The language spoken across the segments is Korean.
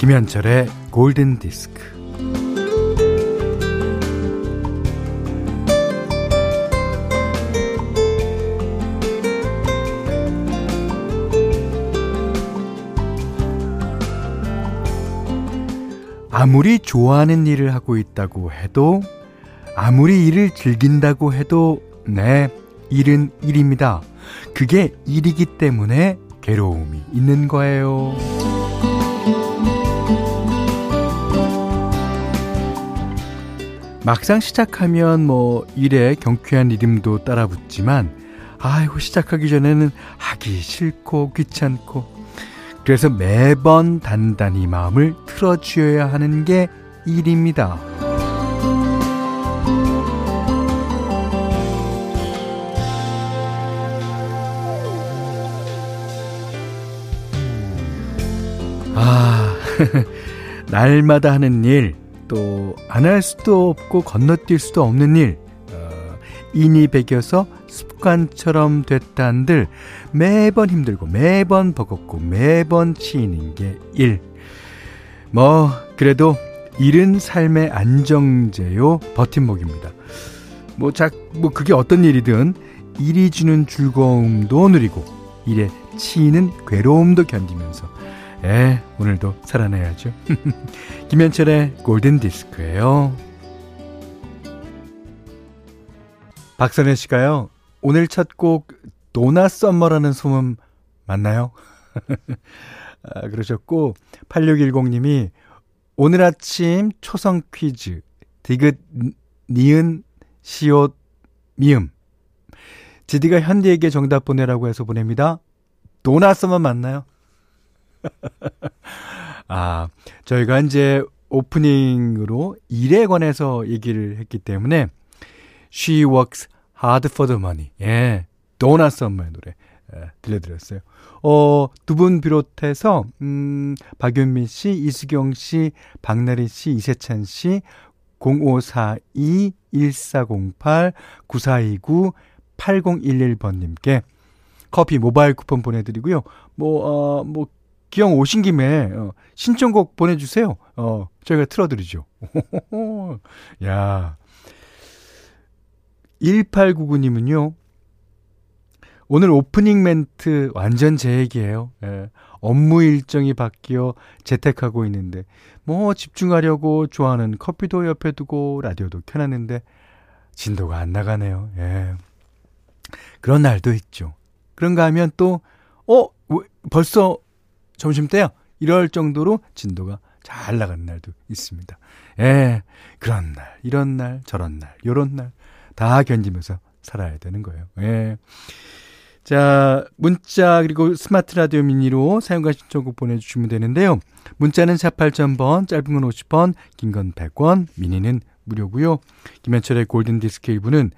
김현철의 골든 디스크. 아무리 좋아하는 일을 하고 있다고 해도, 아무리 일을 즐긴다고 해도, 네, 일은 일입니다. 그게 일이기 때문에 괴로움이 있는 거예요. 막상 시작하면 뭐 일에 경쾌한 이름도 따라 붙지만 아이고 시작하기 전에는 하기 싫고 귀찮고 그래서 매번 단단히 마음을 틀어주어야 하는 게 일입니다. 아, 날마다 하는 일, 또 안 할 수도 없고 건너뛸 수도 없는 일, 어, 인이 배겨서 습관처럼 됐다 한들 매번 힘들고 매번 버겁고 매번 치이는 게 일. 뭐 그래도 일은 삶의 안정제요 버팀목입니다. 뭐, 자, 뭐 그게 어떤 일이든 일이 주는 즐거움도 누리고 일에 치이는 괴로움도 견디면서 에, 오늘도 살아내야죠. 김현철의 골든 디스크예요. 박선혜 씨가요. 오늘 첫 곡 도나 썸머라는 소문 맞나요? 아, 그러셨고 8610님이 오늘 아침 초성 퀴즈 디귿 니은 시옷 미음 지디가 현디에게 정답 보내라고 해서 보냅니다. 도나 썸머 맞나요? 아, 저희가 이제 오프닝으로 일에 관해서 얘기를 했기 때문에 She works hard for the money. 예. 도나 썸머의 노래 예, 들려드렸어요. 어, 두 분 비롯해서 음, 박윤미 씨, 이수경 씨, 박나리 씨, 이세찬 씨, 0542 1408 9429 8011번님께 커피 모바일 쿠폰 보내드리고요. 뭐, 어, 뭐, 기왕 오신 김에 어, 신청곡 보내주세요. 어, 저희가 틀어드리죠. 야 1899님은요. 오늘 오프닝 멘트 완전 제 얘기예요. 예. 업무 일정이 바뀌어 재택하고 있는데 뭐 집중하려고 좋아하는 커피도 옆에 두고 라디오도 켜놨는데 진도가 안 나가네요. 예. 그런 날도 있죠. 그런가 하면 또 어, 벌써 점심때요. 이럴 정도로 진도가 잘 나가는 날도 있습니다. 예, 그런 날, 이런 날, 저런 날, 요런 날, 다 견디면서 살아야 되는 거예요. 예. 자, 문자, 그리고 스마트 라디오 미니로 사용과 신청곡 보내주시면 되는데요. 문자는 4 8000번, 짧은 건 50원, 긴 건 100원, 미니는 무료고요 김현철의 골든디스크 1부는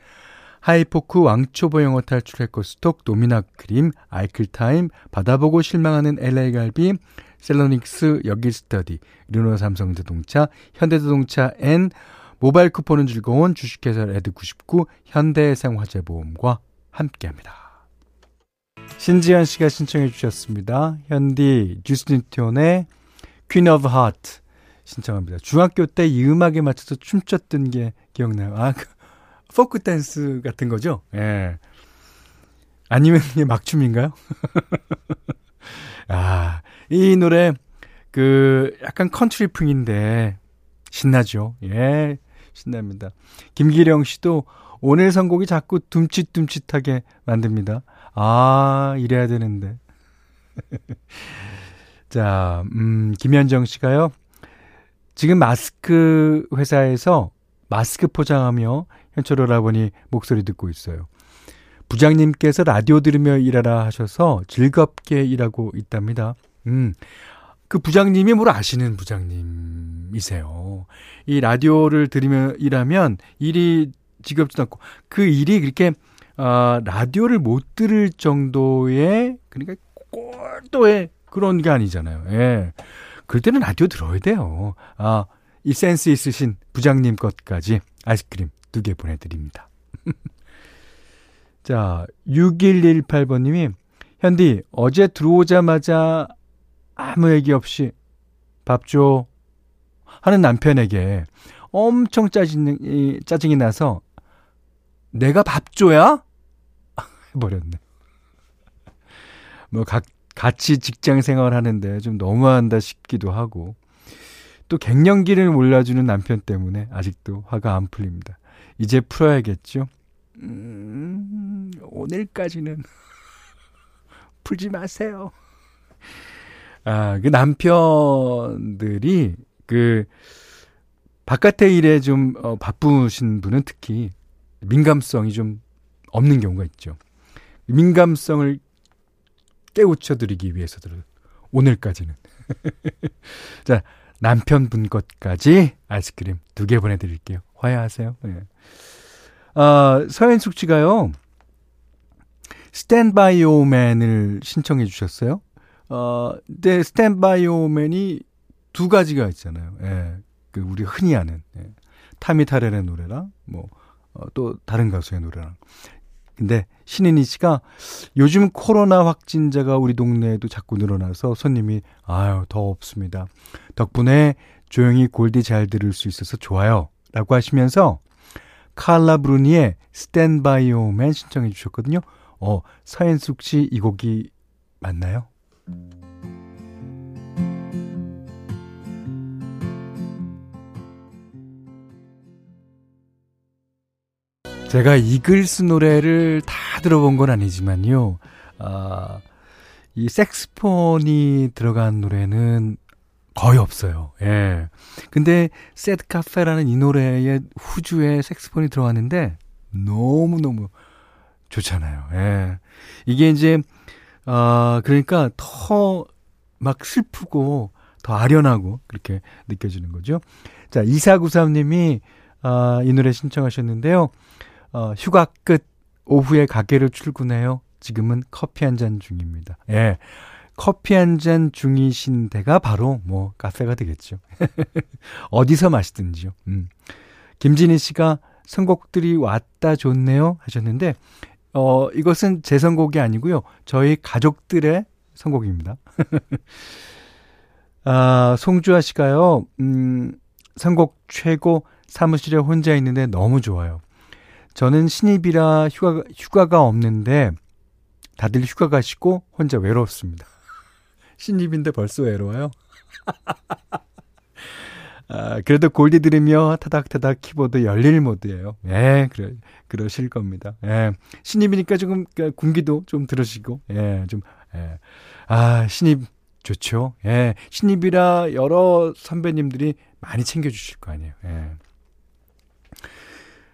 하이포크 왕초보 영어 탈출 해커스톡 노미나 크림 아이클타임 받아보고 실망하는 LA갈비 셀러닉스 여기스터디 르노 삼성자동차 현대자동차 N 모바일 쿠폰은 즐거운 주식회사 레드99 현대생활재보험과 함께합니다. 신지현 씨가 신청해 주셨습니다. 현디 주스니티온의 Queen of Hearts 신청합니다. 중학교 때 이 음악에 맞춰서 춤췄던 게 기억나요. 아, 그 포크 댄스 같은 거죠. 예. 아니면 이게 막춤인가요? 아, 이 노래 그 약간 컨트리풍인데 신나죠. 예. 신납니다. 김기령 씨도 오늘 선곡이 자꾸 둠칫둠칫하게 만듭니다. 아, 이래야 되는데. 자, 음, 김현정 씨가요. 지금 마스크 회사에서 마스크 포장하며 현철 오라버니 목소리 듣고 있어요. 부장님께서 라디오 들으며 일하라 하셔서 즐겁게 일하고 있답니다. 음, 그 부장님이 뭘 아시는 부장님이세요. 이 라디오를 들으며 일하면 일이 지겹지도 않고 그 일이 그렇게 어, 라디오를 못 들을 정도의 그러니까 꼴도의 그런 게 아니잖아요. 예. 그럴 때는 라디오 들어야 돼요. 아, 이 센스 있으신 부장님 것까지 아이스크림 두 개 보내드립니다. 자, 6118번님이, 현디, 어제 들어오자마자 아무 얘기 없이 밥 줘. 하는 남편에게 엄청 짜증이, 짜증이 나서 내가 밥 줘야? 해버렸네. 뭐, 각, 같이 직장 생활 하는데 좀 너무한다 싶기도 하고, 또 갱년기를 몰라주는 남편 때문에 아직도 화가 안 풀립니다. 이제 풀어야겠죠? 음, 오늘까지는 풀지 마세요. 아, 그 남편들이 그 바깥의 일에 좀 어, 바쁘신 분은 특히 민감성이 좀 없는 경우가 있죠. 민감성을 깨우쳐 드리기 위해서도 오늘까지는 자 남편분 것까지 아이스크림 두 개 보내드릴게요. 화해하세요. 네. 아, 서현숙 씨가요. 스탠바이 오맨을 신청해 주셨어요. 어, 근데 스탠바이 오맨이 두 가지가 있잖아요. 예. 그 우리 흔히 아는 예. 타미 타렌의 노래랑 뭐 어, 또 다른 가수의 노래랑. 근데 신인희 씨가 요즘 코로나 확진자가 우리 동네에도 자꾸 늘어나서 손님이 아유 더 없습니다. 덕분에 조용히 골디 잘 들을 수 있어서 좋아요. 라고 하시면서 칼라 브루니의 스탠바이 오맨 신청해 주셨거든요. 어, 서현숙 씨 이 곡이 맞나요? 제가 이글스 노래를 다 들어본 건 아니지만요. 아, 이 색스폰이 들어간 노래는 거의 없어요. 예. 근데 세드 카페라는 이 노래에 후주에 색스폰이 들어왔는데 너무너무 좋잖아요. 예. 이게 이제 아, 그러니까 더 막 슬프고 더 아련하고 그렇게 느껴지는 거죠. 자, 2493님이 아, 이 노래 신청하셨는데요. 어, 휴가 끝 오후에 가게를 출근해요. 지금은 커피 한 잔 중입니다. 예. 커피 한 잔 중이신 데가 바로 뭐 카페가 되겠죠. 어디서 마시든지요. 음. 김진희 씨가 선곡들이 왔다 좋네요 하셨는데 어 이것은 제 선곡이 아니고요. 저희 가족들의 선곡입니다. 아, 송주아 씨가요. 음, 선곡 최고 사무실에 혼자 있는데 너무 좋아요. 저는 신입이라 휴가, 휴가가 없는데 다들 휴가 가시고 혼자 외롭습니다. 신입인데 벌써 외로워요? 아, 그래도 골디 들으며 타닥타닥 키보드 열릴 모드예요. 예, 그래, 그러실 겁니다. 예. 신입이니까 조금 그 군기도 좀 들으시고, 예, 좀, 예. 아, 신입 좋죠. 예. 신입이라 여러 선배님들이 많이 챙겨주실 거 아니에요. 예.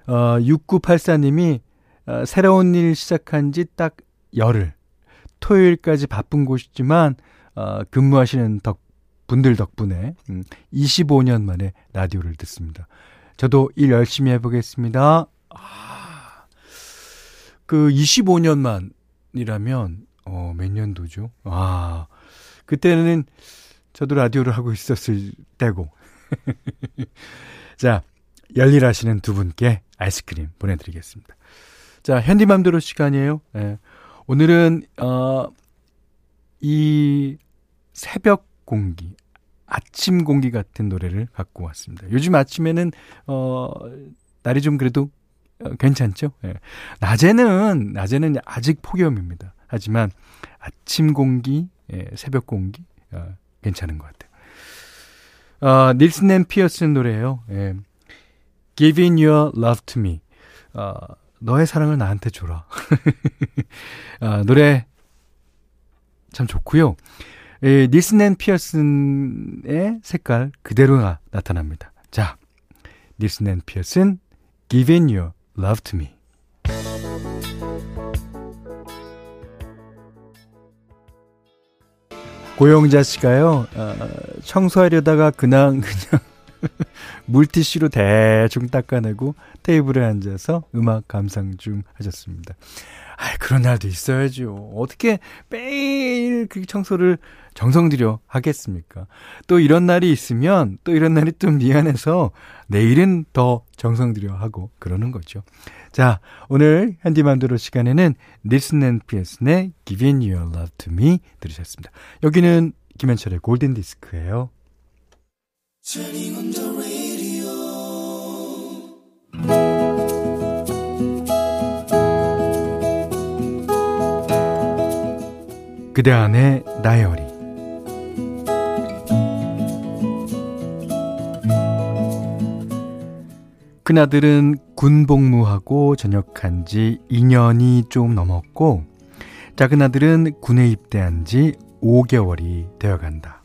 어, 6984님이 어, 새로운 일 시작한 지 딱 열흘. 토요일까지 바쁜 곳이지만 어, 근무하시는 덕, 분들 덕분에 음, 25년 만에 라디오를 듣습니다. 저도 일 열심히 해보겠습니다. 아, 그 25년만이라면 어, 몇 년도죠? 아, 그때는 저도 라디오를 하고 있었을 때고. 자, 열일하시는 두 분께 아이스크림 보내드리겠습니다. 자, 현디맘대로 시간이에요. 예. 오늘은, 어, 이 새벽 공기, 아침 공기 같은 노래를 갖고 왔습니다. 요즘 아침에는, 어, 날이 좀 그래도 어, 괜찮죠? 예. 낮에는, 낮에는 아직 폭염입니다. 하지만 아침 공기, 예, 새벽 공기, 어, 괜찮은 것 같아요. 어, 닐슨 앤 피어슨 노래예요. 예. Giving your love to me. 어, 너의 사랑을 나한테 줘라. 어, 노래 참 좋고요. 예, 닐슨 앤 피어슨의 색깔 그대로 나타납니다. 자, 닐슨 앤 피어슨 Giving your love to me. 고영자 씨가요, 어, 청소하려다가 그냥, 그냥, 물티슈로 대충 닦아내고 테이블에 앉아서 음악 감상 중 하셨습니다. 아, 그런 날도 있어야죠. 어떻게 매일 그 청소를 정성 들여 하겠습니까? 또 이런 날이 있으면 또 이런 날이 좀 미안해서 내일은 더 정성 들여 하고 그러는 거죠. 자, 오늘 현디만두로 시간에는 닐슨 앤 피어슨의 Giving Your Love to Me 들으셨습니다. 여기는 김현철의 골든 디스크예요. 그대 안의 다이어리 큰아들은 군 복무하고 전역한 지 2년이 좀 넘었고 작은아들은 군에 입대한 지 5개월이 되어간다.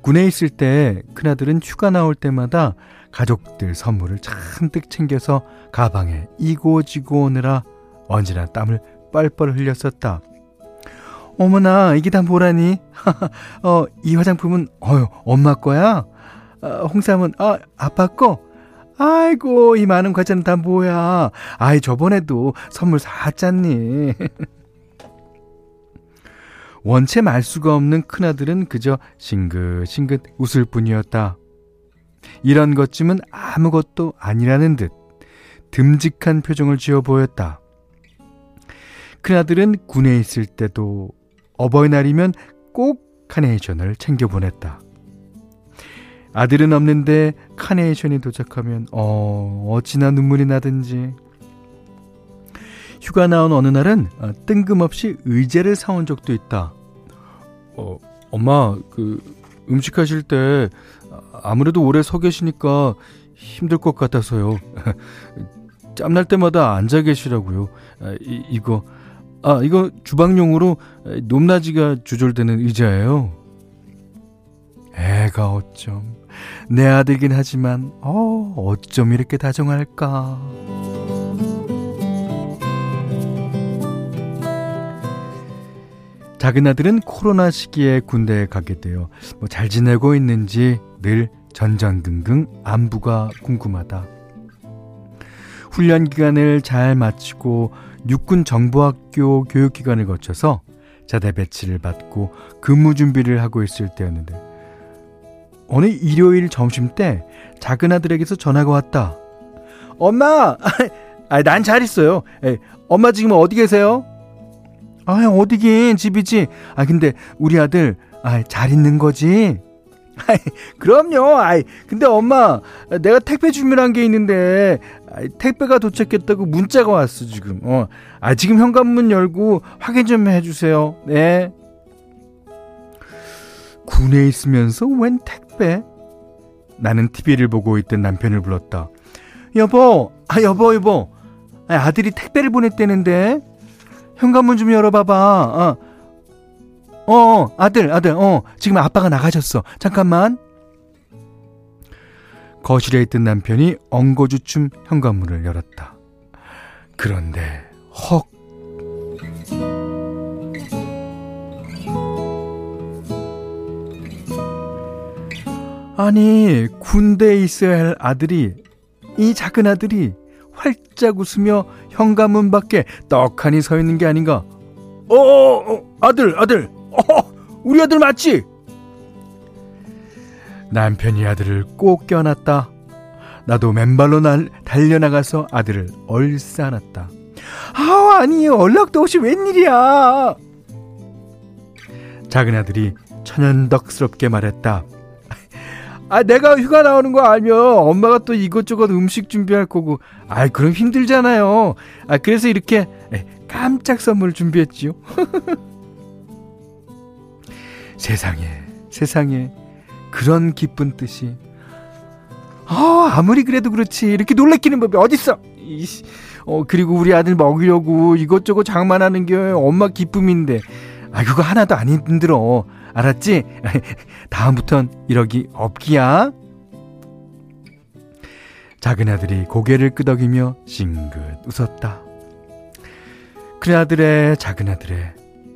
군에 있을 때 큰아들은 휴가 나올 때마다 가족들 선물을 잔뜩 챙겨서 가방에 이고지고 오느라 언제나 땀을 뻘뻘 흘렸었다. 어머나, 이게 다 뭐라니? 어, 이 화장품은, 어유 엄마 거야? 어, 홍삼은, 아, 아빠 거? 아이고, 이 많은 과자는 다 뭐야? 아이, 저번에도 선물 사왔잖니. 원체 말 수가 없는 큰아들은 그저 싱긋싱긋 웃을 뿐이었다. 이런 것쯤은 아무것도 아니라는 듯 듬직한 표정을 지어 보였다. 큰아들은 군에 있을 때도 어버이날이면 꼭 카네이션을 챙겨 보냈다. 아들은 없는데 카네이션이 도착하면 어 어찌나 눈물이 나든지 휴가 나온 어느 날은 어, 뜬금없이 의자를 사온 적도 있다. 어 엄마 그 음식 하실 때 아무래도 오래 서 계시니까 힘들 것 같아서요. 짬날 때마다 앉아 계시라고요. 아, 이, 이거 아 이거 주방용으로 높낮이가 조절되는 의자예요. 애가 어쩜 내 아들긴 하지만 어 어쩜 이렇게 다정할까. 작은 아들은 코로나 시기에 군대에 가게 되어 뭐 잘 지내고 있는지 늘 전전긍긍 안부가 궁금하다. 훈련 기간을 잘 마치고 육군 정보학교 교육기관을 거쳐서 자대 배치를 받고 근무 준비를 하고 있을 때였는데 어느 일요일 점심 때 작은 아들에게서 전화가 왔다. 엄마, 아, 난 잘 있어요. 에, 엄마 지금 어디 계세요? 아, 어디긴 집이지. 아, 근데 우리 아들 아, 잘 있는 거지? 그럼요. 아이, 근데 엄마, 내가 택배 주문한 게 있는데, 아이, 택배가 도착했다고 문자가 왔어, 지금. 어. 아, 지금 현관문 열고 확인 좀 해주세요. 네. 군에 있으면서 웬 택배? 나는 TV를 보고 있던 남편을 불렀다. 여보, 아, 여보, 여보. 아, 아들이 택배를 보냈다는데? 현관문 좀 열어봐봐. 어. 어, 어, 아들, 아들, 어, 지금 아빠가 나가셨어. 잠깐만. 거실에 있던 남편이 엉거주춤 현관문을 열었다. 그런데, 헉. 아니, 군대에 있어야 할 아들이, 이 작은 아들이 활짝 웃으며 현관문 밖에 떡하니 서 있는 게 아닌가. 어, 어, 어 아들, 아들, 어, 우리 아들 맞지? 남편이 아들을 꼭 껴안았다. 나도 맨발로 날 달려나가서 아들을 얼싸안았다. 아, 아니, 연락도 없이 웬일이야? 작은 아들이 천연덕스럽게 말했다. 아, 내가 휴가 나오는 거 알면 엄마가 또 이것저것 음식 준비할 거고, 아, 그럼 힘들잖아요. 아, 그래서 이렇게 깜짝 선물 준비했지요. 세상에, 세상에, 그런 기쁜 뜻이. 아, 아무리 그래도 그렇지. 이렇게 놀래키는 법이 어딨어? 이씨. 어, 그리고 우리 아들 먹이려고 이것저것 장만하는 게 엄마 기쁨인데. 아, 그거 하나도 안 힘들어. 알았지? 다음부턴 이러기 없기야. 작은 아들이 고개를 끄덕이며 싱긋 웃었다. 큰 아들의 작은 아들의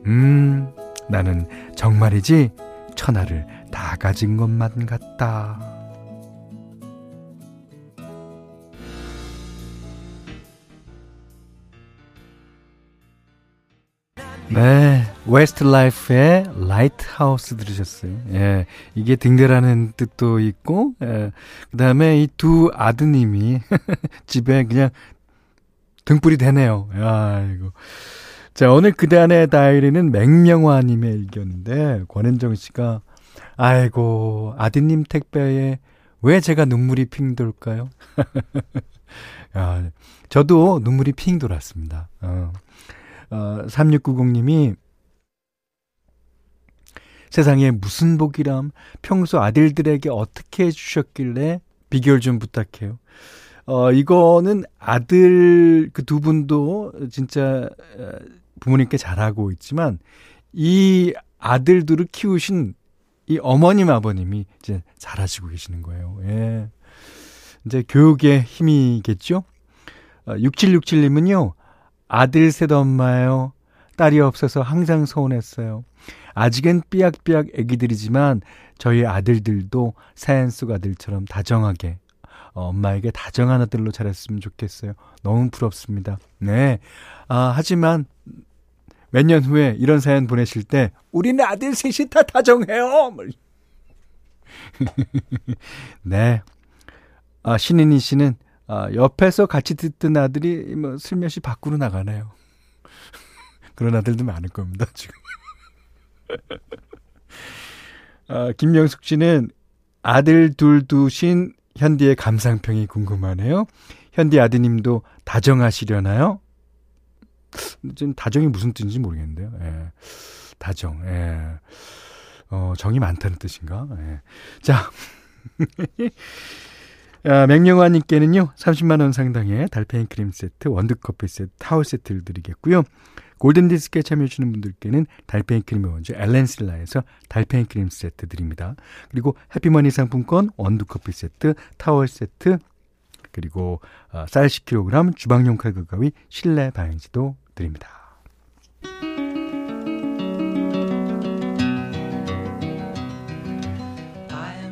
음 나는 정말이지 천하를 다 가진 것만 같다. 네, Westlife의 Lighthouse 들으셨어요. 예, 이게 등대라는 뜻도 있고, 예, 그 다음에 이 두 아드님이 집에 그냥 등불이 되네요. 아이고. 자, 오늘 그단의 다이리는 맹명화님의 일기였는데, 권현정 씨가 아이고, 아드님 택배에 왜 제가 눈물이 핑 돌까요? 아, 저도 눈물이 핑 돌았습니다. 어. 어, 3690님이 세상에 무슨 복이람 평소 아들들에게 어떻게 해주셨길래 비결 좀 부탁해요. 어, 이거는 아들 그 두 분도 진짜 어, 부모님께 잘하고 있지만 이 아들들을 키우신 이 어머님 아버님이 이제 잘하시고 계시는 거예요. 예. 이제 교육의 힘이겠죠? 어, 6767님은요, 아들 셋 엄마예요. 딸이 없어서 항상 서운했어요. 아직은 삐약삐약 애기들이지만 저희 아들들도 사연 속 아들처럼 다정하게 어, 엄마에게 다정한 아들로 자랐으면 좋겠어요. 너무 부럽습니다. 네. 아, 하지만 몇 년 후에 이런 사연 보내실 때 우리는 아들 셋이 다 다정해요. 뭐 네. 아, 신인희 씨는 아, 옆에서 같이 듣던 아들이 뭐 슬며시 밖으로 나가네요. 그런 아들도 많을 겁니다, 지금. 아, 김명숙 씨는 아들 둘 두신 현디의 감상평이 궁금하네요. 현디 아드님도 다정하시려나요? 좀 다정이 무슨 뜻인지 모르겠는데요. 예. 다정, 예. 어, 정이 많다는 뜻인가? 예. 자. 아, 맹영화님께는요, 30만원 상당의 달팽이 크림 세트, 원두커피 세트, 타월 세트를 드리겠고요. 골든디스크에 참여해주시는 분들께는 달팽이 크림의 원조 엘렌실라에서 달팽이 크림 세트 드립니다. 그리고 해피머니 상품권, 원두커피 세트, 타월 세트, 그리고 어, 쌀 10kg, 주방용 칼과 가위, 실내 방향지도 드립니다.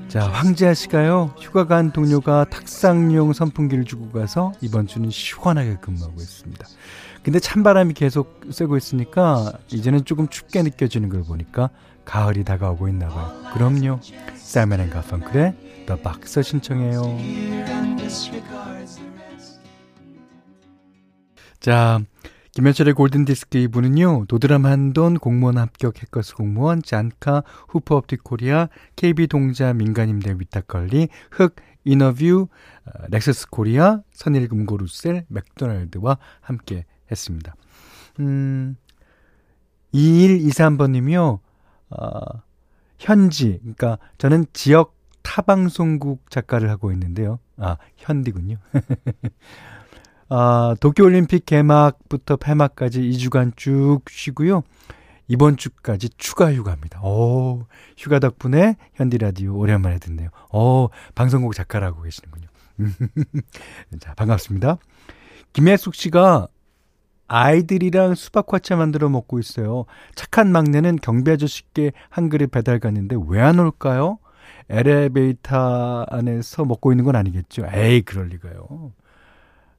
자, 황지아 씨가요, 휴가 간 동료가 탁상용 선풍기를 주고 가서 이번 주는 시원하게 근무하고 있습니다. 근데 찬바람이 계속 쐬고 있으니까 이제는 조금 춥게 느껴지는 걸 보니까 가을이 다가오고 있나 봐요. 그럼요. 사이먼 앤 가펑클의 더 박서 신청해요. 자, 김현철의 골든디스크 2부는요, 도드람 한돈 공무원 합격 해커스 공무원, 짠카, 후퍼업틱 코리아, KB동자 민간임대 위탁관리, 흑, 이너뷰, 어, 렉서스 코리아, 선일금고 루셀, 맥도날드와 함께 했습니다. 음, 2123번님이요, 어, 현디, 그러니까 저는 지역 타방송국 작가를 하고 있는데요. 아, 현디군요. 아, 도쿄올림픽 개막부터 폐막까지 2주간 쭉 쉬고요. 이번 주까지 추가 휴가입니다. 오, 휴가 덕분에 현디 라디오 오랜만에 듣네요. 오, 방송국 작가라고 계시는군요. 자, 반갑습니다. 김혜숙 씨가 아이들이랑 수박화채 만들어 먹고 있어요. 착한 막내는 경비 아저씨께 한 그릇 배달 갔는데 왜 안 올까요? 엘리베이터 안에서 먹고 있는 건 아니겠죠? 에이, 그럴 리가요.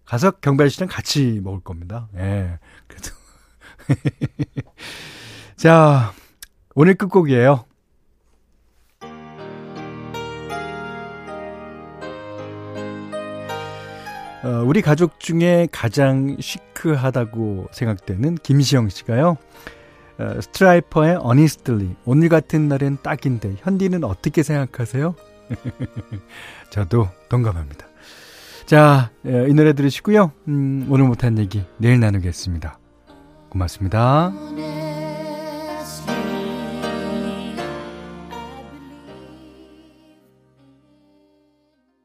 가서 경비 아저씨랑 같이 먹을 겁니다. 예. 그래도. 자, 오늘 끝곡이에요. 어, 우리 가족 중에 가장 시크하다고 생각되는 김시영 씨가요. 어, 스트라이퍼의 어니스틀리 오늘 같은 날엔 딱인데 현디는 어떻게 생각하세요? 저도 동감합니다. 자, 이 노래 들으시고요. 음, 오늘 못한 얘기 내일 나누겠습니다. 고맙습니다.